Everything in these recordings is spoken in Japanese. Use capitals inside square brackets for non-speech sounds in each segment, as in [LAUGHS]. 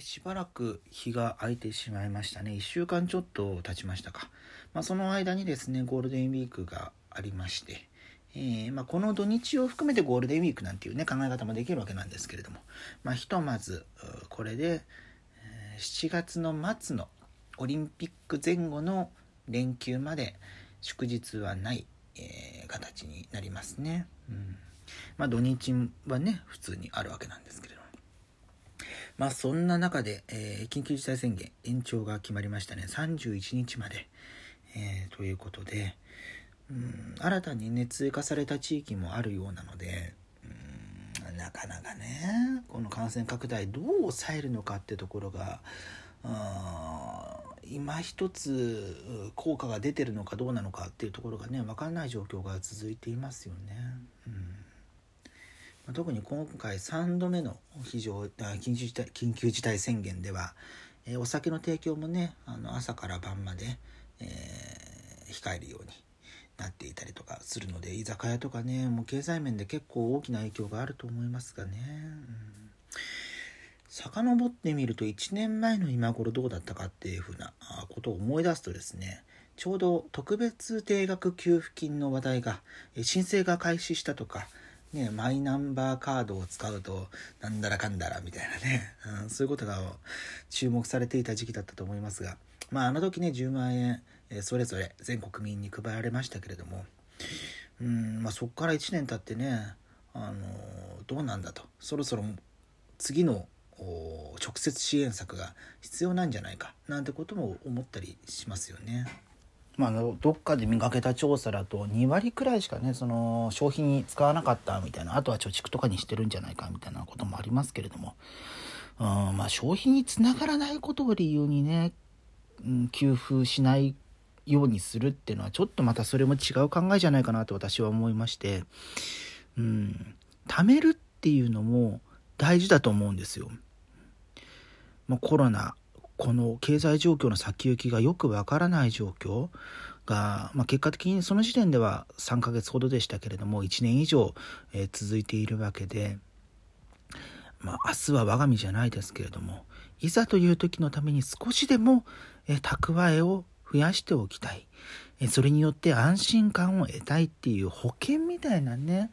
しばらく日が空いてしまいましたね。1週間ちょっと経ちましたか、まあ、その間にですねゴールデンウィークがありまして、えー、まあ、この土日を含めてゴールデンウィークなんていうね考え方もできるわけなんですけれども、まあ、ひとまずこれで7月の末のオリンピック前後の連休まで祝日はない、えー、形になりますね。うん。まあ、土日はね普通にあるわけなんですけれども。まあそんな中で、えー、緊急事態宣言延長が決まりましたね。31日まで、えー、ということでうん新たにね追加された地域もあるようなのでうんなかなかねこの感染拡大どう抑えるのかってところが今一つ効果が出てるのかどうなのかっていうところがね分からない状況が続いていますよね。うん。特に今回3度目の非常緊急事態緊急事態宣言では、えー、お酒の提供もねあの朝から晩まで、えー、控えるようになっていたりとかするので居酒屋とかねもう経済面で結構大きな影響があると思いますがね。うん遡ってみると1年前の今頃どうだったかっていうふうなことを思い出すとですねちょうど特別定額給付金の話題が申請が開始したとかね、マイナンバーカードを使うとなんだらかんだらみたいなね、うん、そういうことが注目されていた時期だったと思いますが、まあ、あの時ね10万円、えそれぞれ全国民に配られましたけれども、うんまあ、そこから1年経ってね、あのどうなんだと。そろそろ次の直接支援策が必要なんじゃないかなんてことも思ったりしますよね。まあ、どっかで見かけた調査だと2割くらいしかねその消費に使わなかったみたいなあとは貯蓄とかにしてるんじゃないかみたいなこともありますけれども、うんまあ、消費につながらないことを理由にね、うん、給付しないようにするっていうのはちょっとまたそれも違う考えじゃないかなと私は思いまして、うん、貯めるっていうのも大事だと思うんですよ。まあ、コロナこの経済状況の先行きがよくわからない状況が、まあ、結果的にその時点では3ヶ月ほどでしたけれども1年以上、えー、続いているわけで、まあ、明日は我が身じゃないですけれどもいざという時のために少しでも、えー、蓄えを増やしておきたい、えー、それによって安心感を得たいっていう保険みたいなね、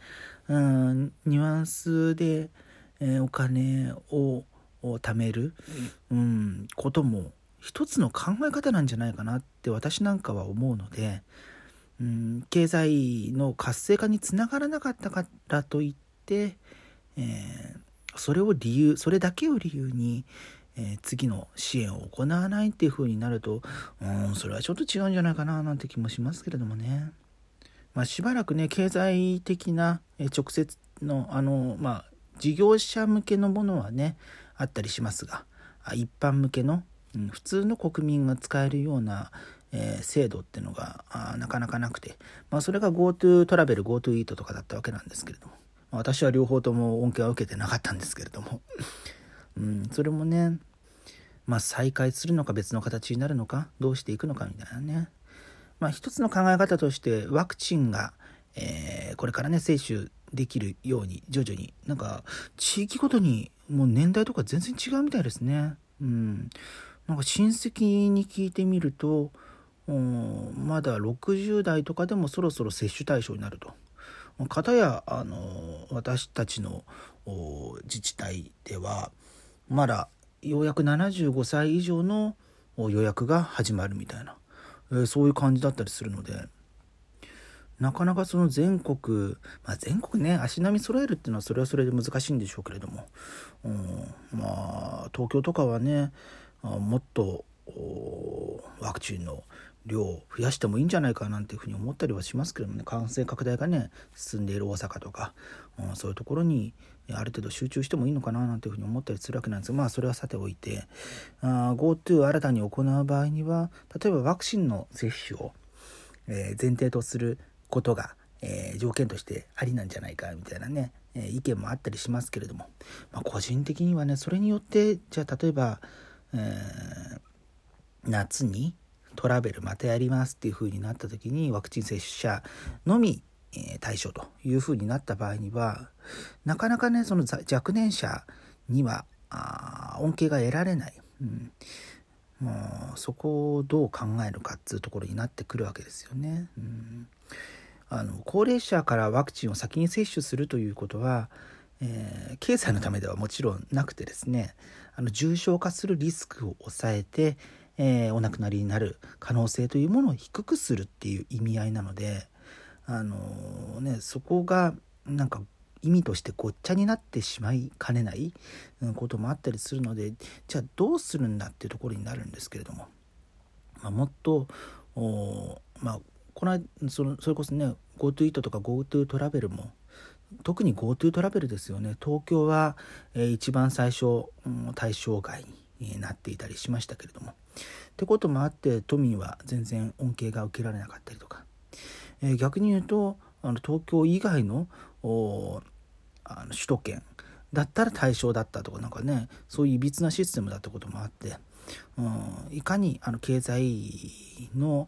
うん、ニュアンスで、えお金をを貯める、うん、ことも一つの考え方なんじゃないかなって私なんかは思うので、うん、経済の活性化につながらなかったからといって、えー、それを理由それだけを理由に、えー、次の支援を行わないっていう風になると、うん、それはちょっと違うんじゃないかななんて気もしますけれどもね。まあ、しばらくね経済的な直接のあのまあ事業者向けのものはねあったりしますが一般向けの、普通の国民が使えるような、え、制度っていうのがなかなかなくて、まあ、それが GoTo トラベル GoTo イートとかだったわけなんですけれども、ま、私は両方とも恩恵は受けてなかったんですけれども、[LAUGHS] うん、それもねまあ再開するのか別の形になるのかどうしていくのかみたいなね。まあ一つの考え方としてワクチンが、えー、これからね接種できるように徐々になんか地域ごとにもう年代とか全然違うみたいですね。うん。なんか親戚に聞いてみると、まだ60代とかでもそろそろ接種対象になると。かたやあの私たちの自治体ではまだようやく75歳以上の予約が始まるみたいな、えー、そういう感じだったりするので。なかなかその全国、まあ、全国ね足並み揃えるっていうのはそれはそれで難しいんでしょうけれども、うん、まあ東京とかはねもっとワクチンの量を増やしてもいいんじゃないかなんていうふうに思ったりはしますけどもね。感染拡大がね進んでいる大阪とか、うん、そういうところにある程度集中してもいいのかななんていうふうに思ったりするわけなんですがまあそれはさておいて GoTo 新たに行う場合には例えばワクチンの接種を、えー、前提とすることが、えー、条件としてありなんじゃないかみたいなね、えー、意見もあったりしますけれども、まあ、個人的にはねそれによってじゃあ例えば、えー、夏にトラベルまたやりますっていう風になった時にワクチン接種者のみ、え対象という風になった場合にはなかなかねその若年者にはあ恩恵が得られない、うん、もうそこをどう考えるかっていうところになってくるわけですよね。うん、あの高齢者からワクチンを先に接種するということは、えー、経済のためではもちろんなくてですねあの重症化するリスクを抑えて、えー、お亡くなりになる可能性というものを低くするっていう意味合いなので、あのー、ね、そこがなんか意味としてごっちゃになってしまいかねないこともあったりするのでじゃあどうするんだっていうところになるんですけれども、まあ、もっとまあこのそのそれこそね GoTo イートとか GoTo トラベルも特に GoTo トラベルですよね。東京は、えー、一番最初、うん、対象外になっていたりしましたけれども。ってこともあって都民は全然恩恵が受けられなかったりとか、えー、逆に言うとあの東京以外のあの首都圏だったら対象だったとかなんかねそういういびつなシステムだったこともあって、うん、いかにあの経済の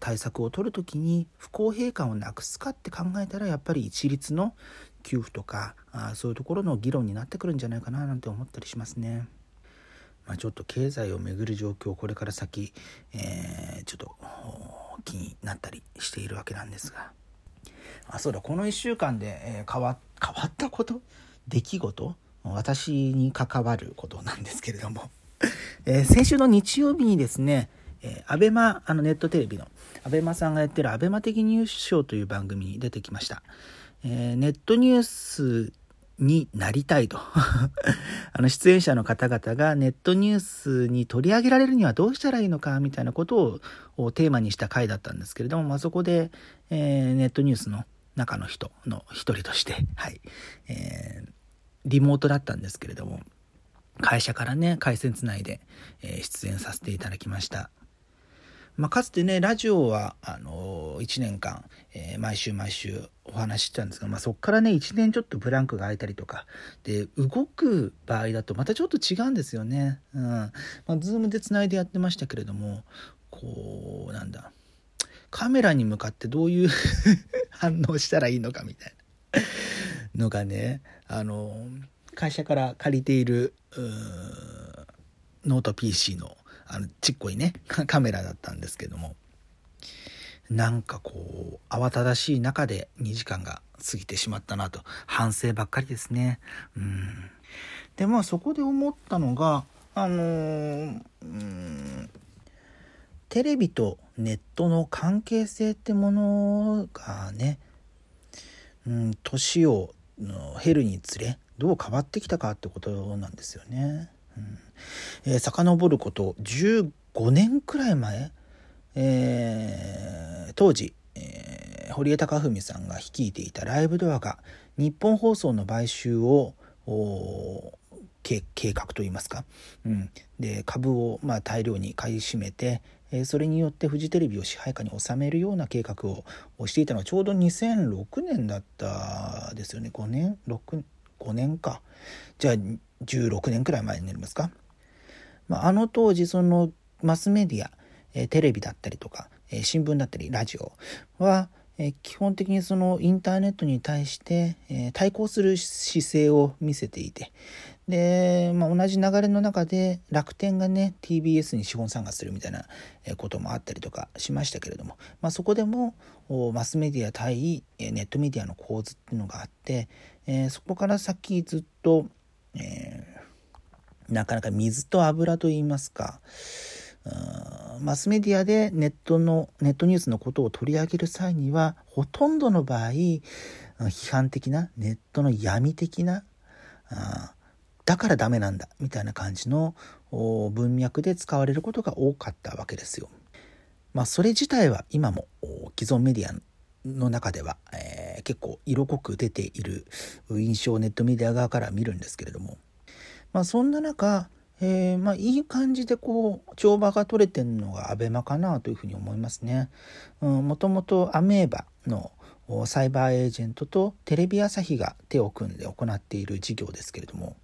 対策を取る時に不公平感をなくすかって考えたらやっぱり一律の給付とかあそういうところの議論になってくるんじゃないかななんて思ったりしますね。まあ、ちょっと経済をめぐる状況これから先、えー、ちょっと気になったりしているわけなんですが。あそうだこの1週間で、えー、変わ変わったこと？出来事？私に関わることなんですけれども、[LAUGHS] えー、先週の日曜日にですね、えー、アベマあのネットテレビのアベマさんがやってるアベマ的ニュースショーという番組に出てきました、えー、ネットニュースになりたいと。[LAUGHS] あの出演者の方々がネットニュースに取り上げられるにはどうしたらいいのかみたいなことをテーマにした回だったんですけれども、まあ、そこで、え、ネットニュースの中の人の一人として、はい、えー、リモートだったんですけれども、会社からね、回線つないで、えー、出演させていただきました。まあ、かつてね、ラジオは、あのー、1年間、えー、毎週毎週お話ししたんですが、まあ、そこからね、1年ちょっとブランクが空いたりとか、で、動画の場合だとまたちょっと違うんですよね。うん。まあ、 Zoom でつないでやってましたけれども、こう、なんだ、カメラに向かってどういう [LAUGHS] 反応したらいいのかみたいなのがねあの会社から借りているノート PC のあのちっこいね [LAUGHS] カメラだったんですけどもなんかこう慌ただしい中で2時間が過ぎてしまったなと反省ばっかりですね。うん、でまあそこで思ったのがあのー、うんテレビとネットの関係性ってものがね、うん、年をの減るにつれどう変わってきたかってことなんですよね。うんえー、遡ること15年くらい前、えー、当時、えー、堀江貴文さんが率いていたライブドアが日本放送の買収を計画といいますか、うん、で株をま大量に買い占めて、えそれによってフジテレビを支配下に収めるような計画をしていたのはちょうど2006年だったですよね。5年？6 5年か。じゃあ16年くらい前になりますか、まあ、あの当時そのマスメディア、えテレビだったりとか、え新聞だったりラジオは、基本的にそのインターネットに対して、対抗する姿勢を見せていてで、まあ、同じ流れの中で楽天がね TBS に資本参加するみたいなこともあったりとかしましたけれども、まあ、そこでもマスメディア対ネットメディアの構図っていうのがあって、えー、そこから先ずっと、えー、なかなか水と油といいますかマスメディアでネットのネットニュースのことを取り上げる際にはほとんどの場合批判的なネットの闇的なあだからダメなんだみたいな感じの文脈で使われることが多かったわけですよ。まあそれ自体は今も既存メディアの中では、えー、結構色濃く出ている印象をネットメディア側から見るんですけれどもまあそんな中、えー、まあいい感じでこう帳場が取れてるのがアベマかなというふうに思いますね。もともとアメーバのサイバーエージェントとテレビ朝日が手を組んで行っている事業ですけれども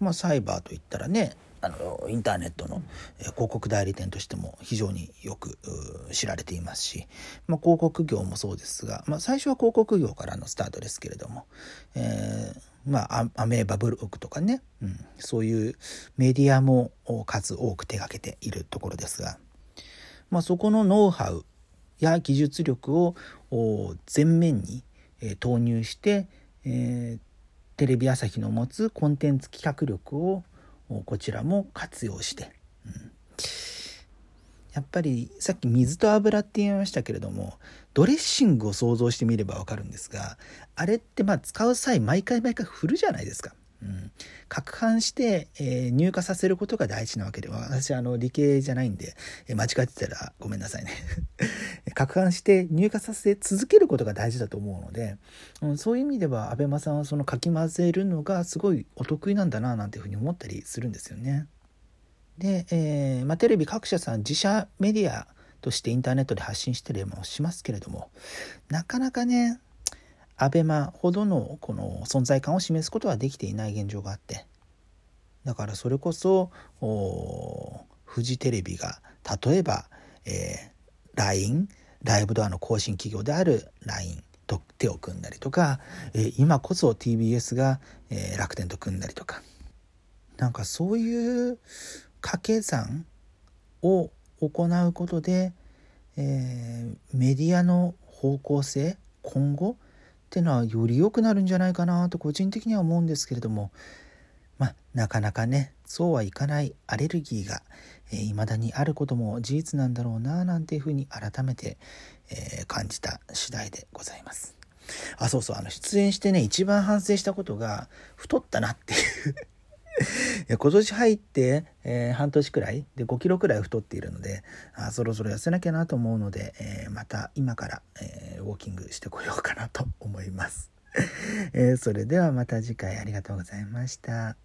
まあ、サイバーといったらねあのインターネットの広告代理店としても非常によく知られていますし、まあ、広告業もそうですが、まあ、最初は広告業からのスタートですけれども、えー、まあ、アメーバブログとかね、うん、そういうメディアも数多く手がけているところですが、まあ、そこのノウハウや技術力を前面に投入して、えー、テレビ朝日の持つコンテンツ企画力をこちらも活用して、うん、やっぱりさっき水と油って言いましたけれどもドレッシングを想像してみればわかるんですがあれってまあ使う際毎回毎回振るじゃないですか。うん、攪拌して、えー、乳化させることが大事なわけでは私あの理系じゃないんで、えー、間違ってたらごめんなさいね [LAUGHS] 攪拌して乳化させ続けることが大事だと思うので、うん、そういう意味では安倍間さんはそのかき混ぜるのがすごいお得意なんだななんていうふうに思ったりするんですよね。で、えーまあ、テレビ各社さん自社メディアとしてインターネットで発信してりもしますけれどもなかなかねアベマほどのこの存在感を示すことはできていない現状があって。だからそれこそフジテレビが例えば、えー、LINE ライブドアの更新企業である LINE と手を組んだりとか、えー、今こそ TBS が、えー、楽天と組んだりとか。なんかそういう掛け算を行うことで、えー、メディアの方向性今後っていうのはより良くなるんじゃないかなと個人的には思うんですけれどもまあなかなかねそうはいかないアレルギーがいま、えー、だにあることも事実なんだろうななんていうふうに改めて、えー、感じた次第でございます。あそうそうあの出演してね一番反省したことが太ったなっていう今年入って、えー、半年くらいで5キロくらい太っているのであそろそろ痩せなきゃなと思うので、えー、また今から、えー、ウォーキングしてこようかなと思います。えそれではまた次回ありがとうございました。